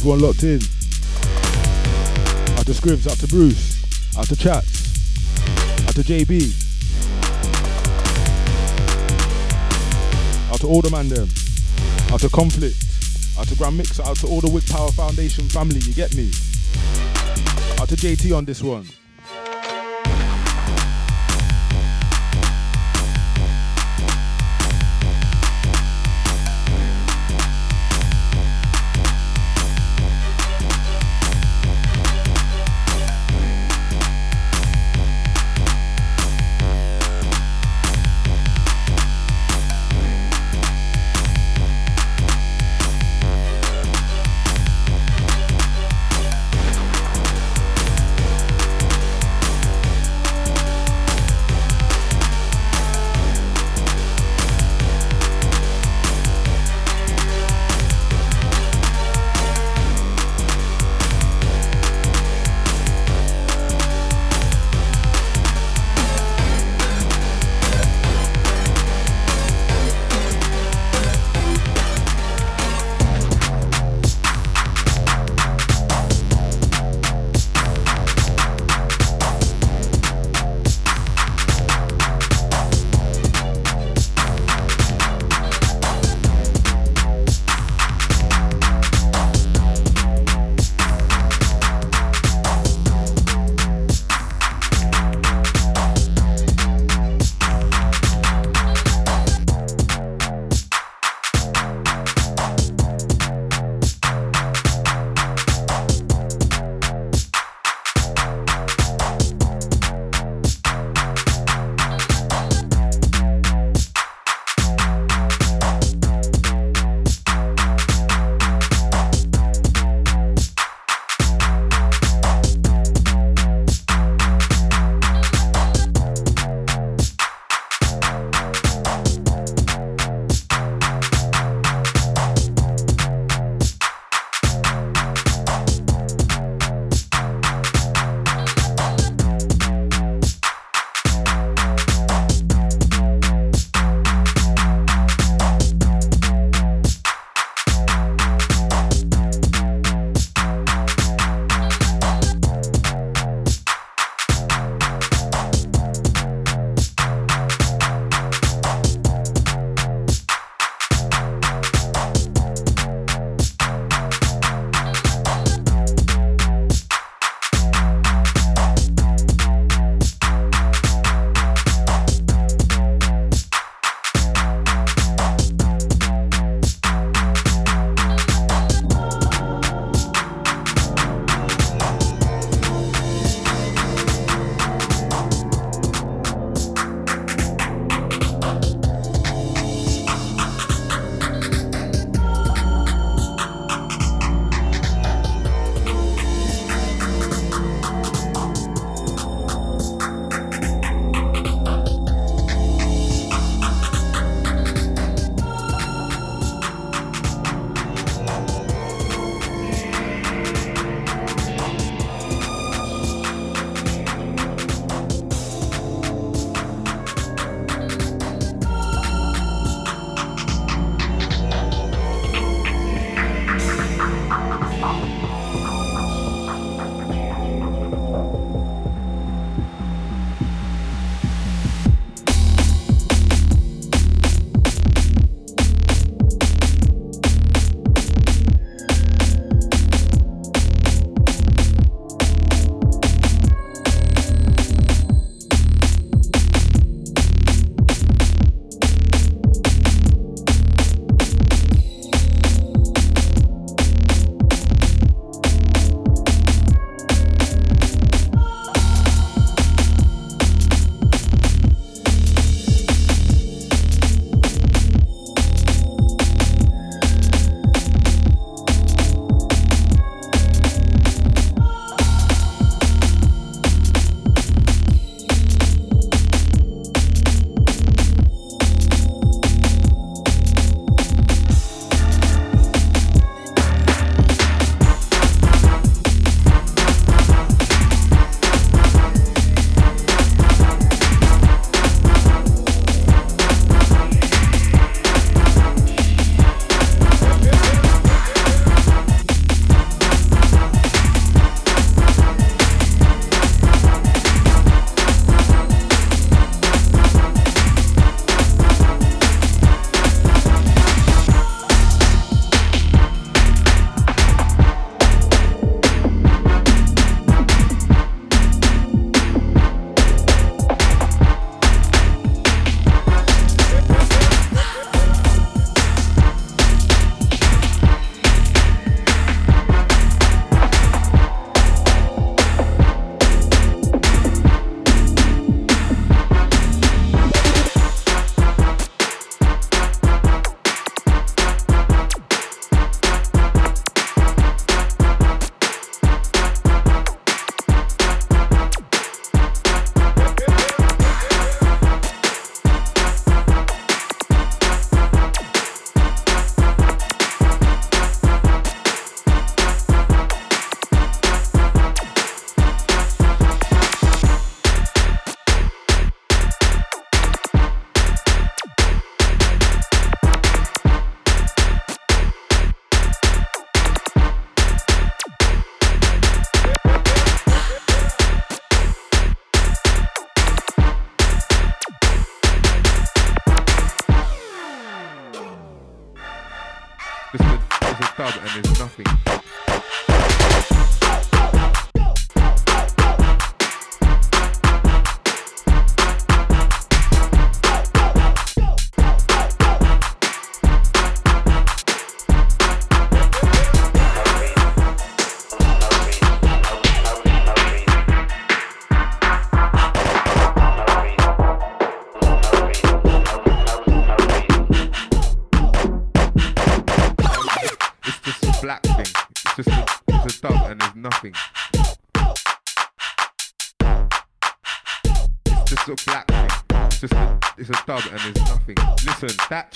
everyone locked in. Out to Scribs, out to Bruce, out to Chats, out to JB, out to all the man them, out to Conflict, out to Grand mix, out to all the Wig Power Foundation family, you get me? Out to JT on this one.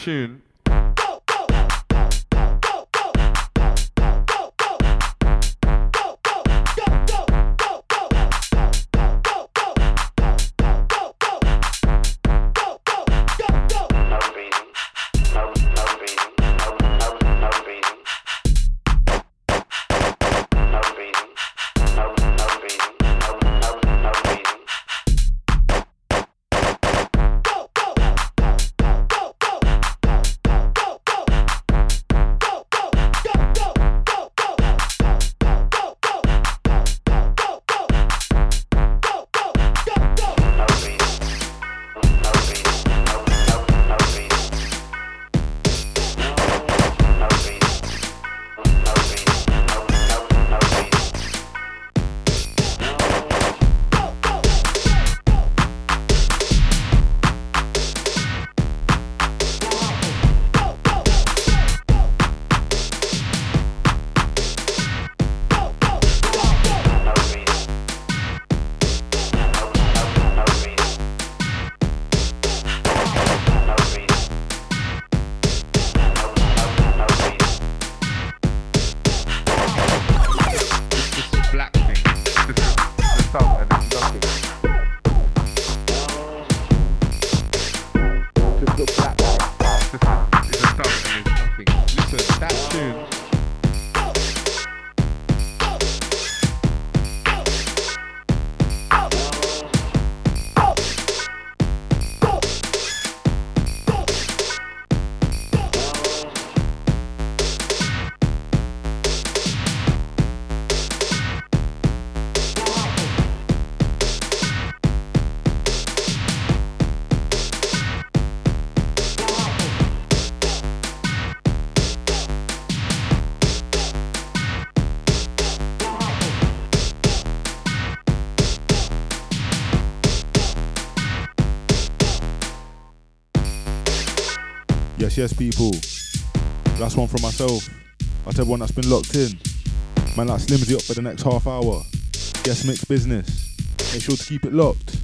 Tune yes, yes, people. Last one from myself. That's everyone that's been locked in. Man, that slims it up for the next half hour. Guest mix business. Make sure to keep it locked.